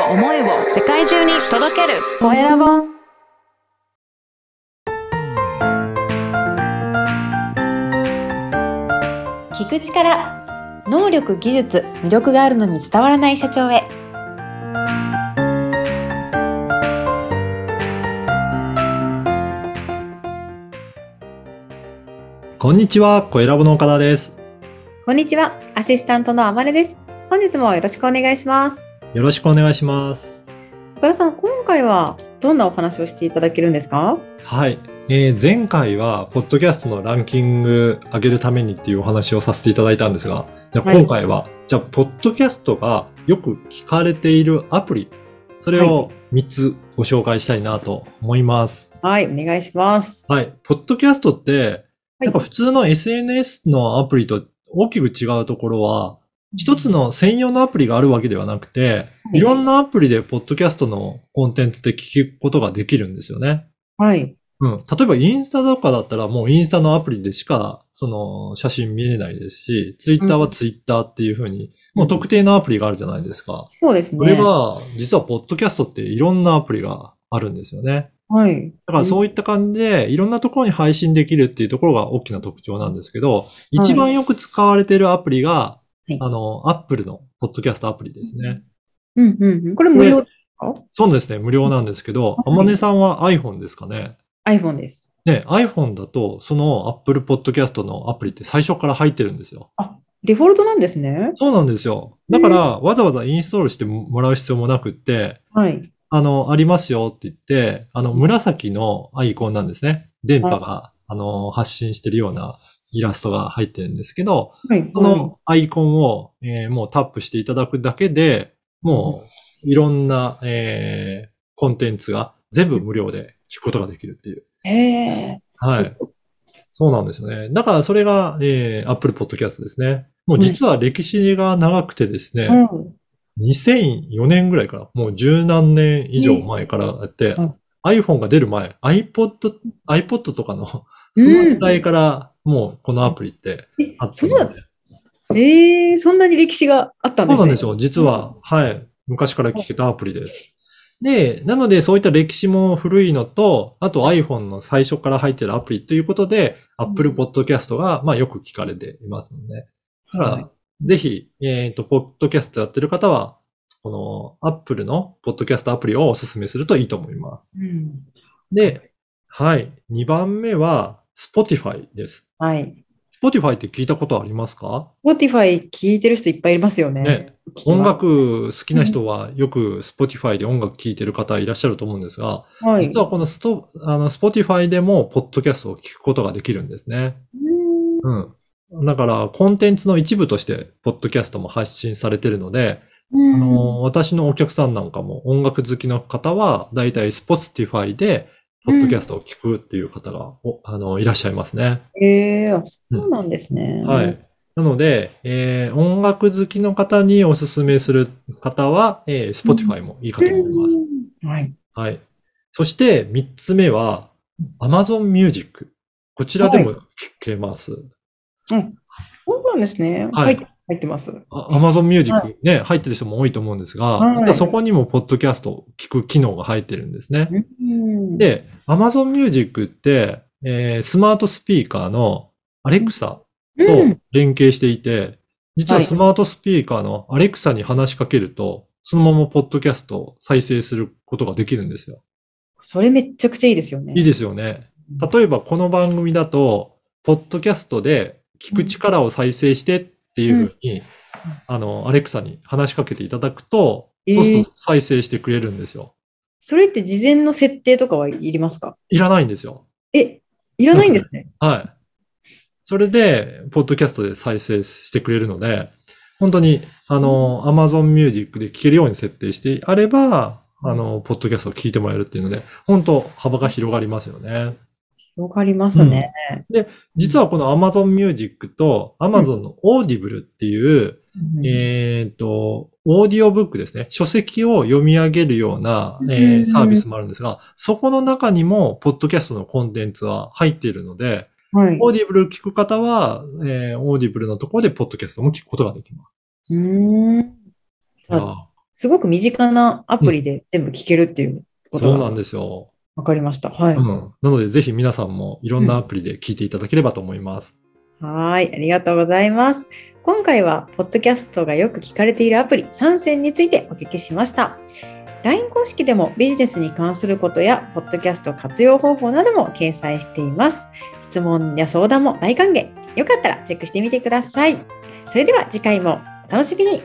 を思いを世界中に届ける。コエラボ。聞く力能力技術魅力があるのに伝わらない社長へ。こんにちは、小ラボの岡田です。こんにちはアシスタントのあまねです。本日もよろしくお願いしますよろしくお願いします。岡田さん今回はどんなお話をしていただけるんですか？はい。えー前回は、ポッドキャストのランキング上げるためにっていうお話をさせていただいたんですが、じゃあはい今回は、じゃあ、ポッドキャストがよく聞かれているアプリ、それを3つご紹介したいなと思います。はいお願いしますはい。ポッドキャストって、はいやっぱ普通の SNS のアプリと大きく違うところは、一つの専用のアプリがあるわけではなくて、いろんなアプリでポッドキャストのコンテンツって聞くことができるんですよね。はいうん。例えばインスタとかだったらもうインスタのアプリでしか、その写真見れないですし、ツイッターはツイッターっていう風に、もう特定のアプリがあるじゃないですか。そうですねそれが、実はポッドキャストっていろんなアプリがあるんですよね。はいだからそういった感じで、いろんなところに配信できるっていうところが大きな特徴なんですけど、一番よく使われているアプリが、いあの、アップルのポッドキャストアプリですね。うんうんうんこれ無料ですか？そうですね、無料なんですけど、はいあまねさんは iPhone ですかね。iPhone ですね、iPhone だと、その Apple Podcast のアプリって最初から入ってるんですよ。デフォルトなんですねそうなんですよ。だから、わざわざインストールしてもらう必要もなくって、はいあの、ありますよって言って、あの、紫のアイコンなんですね。電波が、あの、発信してるようなイラストが入ってるんですけど、はいそのアイコンを、えーもうタップしていただくだけで、もう、いろんな、えーコンテンツが全部無料で聞くことができるっていう。へえはい。そうなんですよね。だからそれが、えー、Apple Podcast ですね。もう実は歴史が長くてですね、うん2004年ぐらいから、もう十何年以上前からやって、うん iPhone が出る前、iPod、iPod とかのその時代からもうこのアプリってえあったそうだので。ええそんなに歴史があったんですね。そうなんですよ。実は、はい。昔から聞けたアプリです。で、なのでそういった歴史も古いのと、あと iPhone の最初から入ってるアプリということで、Apple Podcast がまあよく聞かれていますので。だから、はいぜひ、えっ、と、ポッドキャストやってる方は、この Apple のポッドキャストアプリをお勧めするといいと思います。うんで、はい。2番目は Spotify です。はい。Spotify って聞いたことありますか？Spotify 聞いてる人いっぱいいますよね。ね音楽好きな人はよく Spotify で音楽聴いてる方いらっしゃると思うんですが、はい。実はこのストあの Spotify でもポッドキャストを聞くことができるんですね。うんうん。だから、コンテンツの一部として、ポッドキャストも発信されてるので、うんあの、私のお客さんなんかも音楽好きの方は、だいたい Spotify で、ポッドキャストを聞くっていう方が、おあの、いらっしゃいますね。ええあそうなんですね。はい。。なので、えー音楽好きの方におすすめする方は、えー Spotify もいいかと思います。はい。はい。そして、三つ目は、Amazon Music。こちらでも聞けます。そうなんですね。ははいい。入ってます。あ Amazon は Music ね、入ってる人も多いと思うんですが、はい実はそこにもポッドキャストを聞く機能が入ってるんですね。うん、で、Amazon Music って、えースマートスピーカーの Alexa うとん、連携していて、実ははいスマートスピーカーの Alexa に話しかけると、そのままポッドキャストを再生することができるんですよ。それめっちゃくちゃいいですよね。いいですよね。例えばこの番組だと、ポッドキャストで聞く力を再生してっていうふうに、あの、アレクサに話しかけていただくと、えーそうすると再生してくれるんですよ。それって事前の設定とかはいりますか？いらないんですよ。え、いらないんですね。はい。それで、ポッドキャストで再生してくれるので、本当に、あの、Amazon Music で聴けるように設定してあれば、あの、ポッドキャストを聞いてもらえるっていうので、本当幅が広がりますよね。広がりますね。実はこの Amazon Music と Amazon の Audible っていう、うんえっ、と、オーディオブックですね。書籍を読み上げるような、えーうんサービスもあるんですが、そこの中にも、ポッドキャストのコンテンツは入っているので、はい。 Audible 聞く方は、えー Audible のところでポッドキャストも聞くことができます。うーん。すごく身近なアプリで全部聞けるっていうことがそうなんですよ。分かりました。はい。うん。なので、ぜひ皆さんもいろんなアプリで聞いていただければと思います。はい、ありがとうございます。今回は、ポッドキャストがよく聞かれているアプリ3選についてお聞きしました。LINE 公式でもビジネスに関することや、ポッドキャスト活用方法なども掲載しています。質問や相談も大歓迎。よかったらチェックしてみてください。それでは次回もお楽しみに。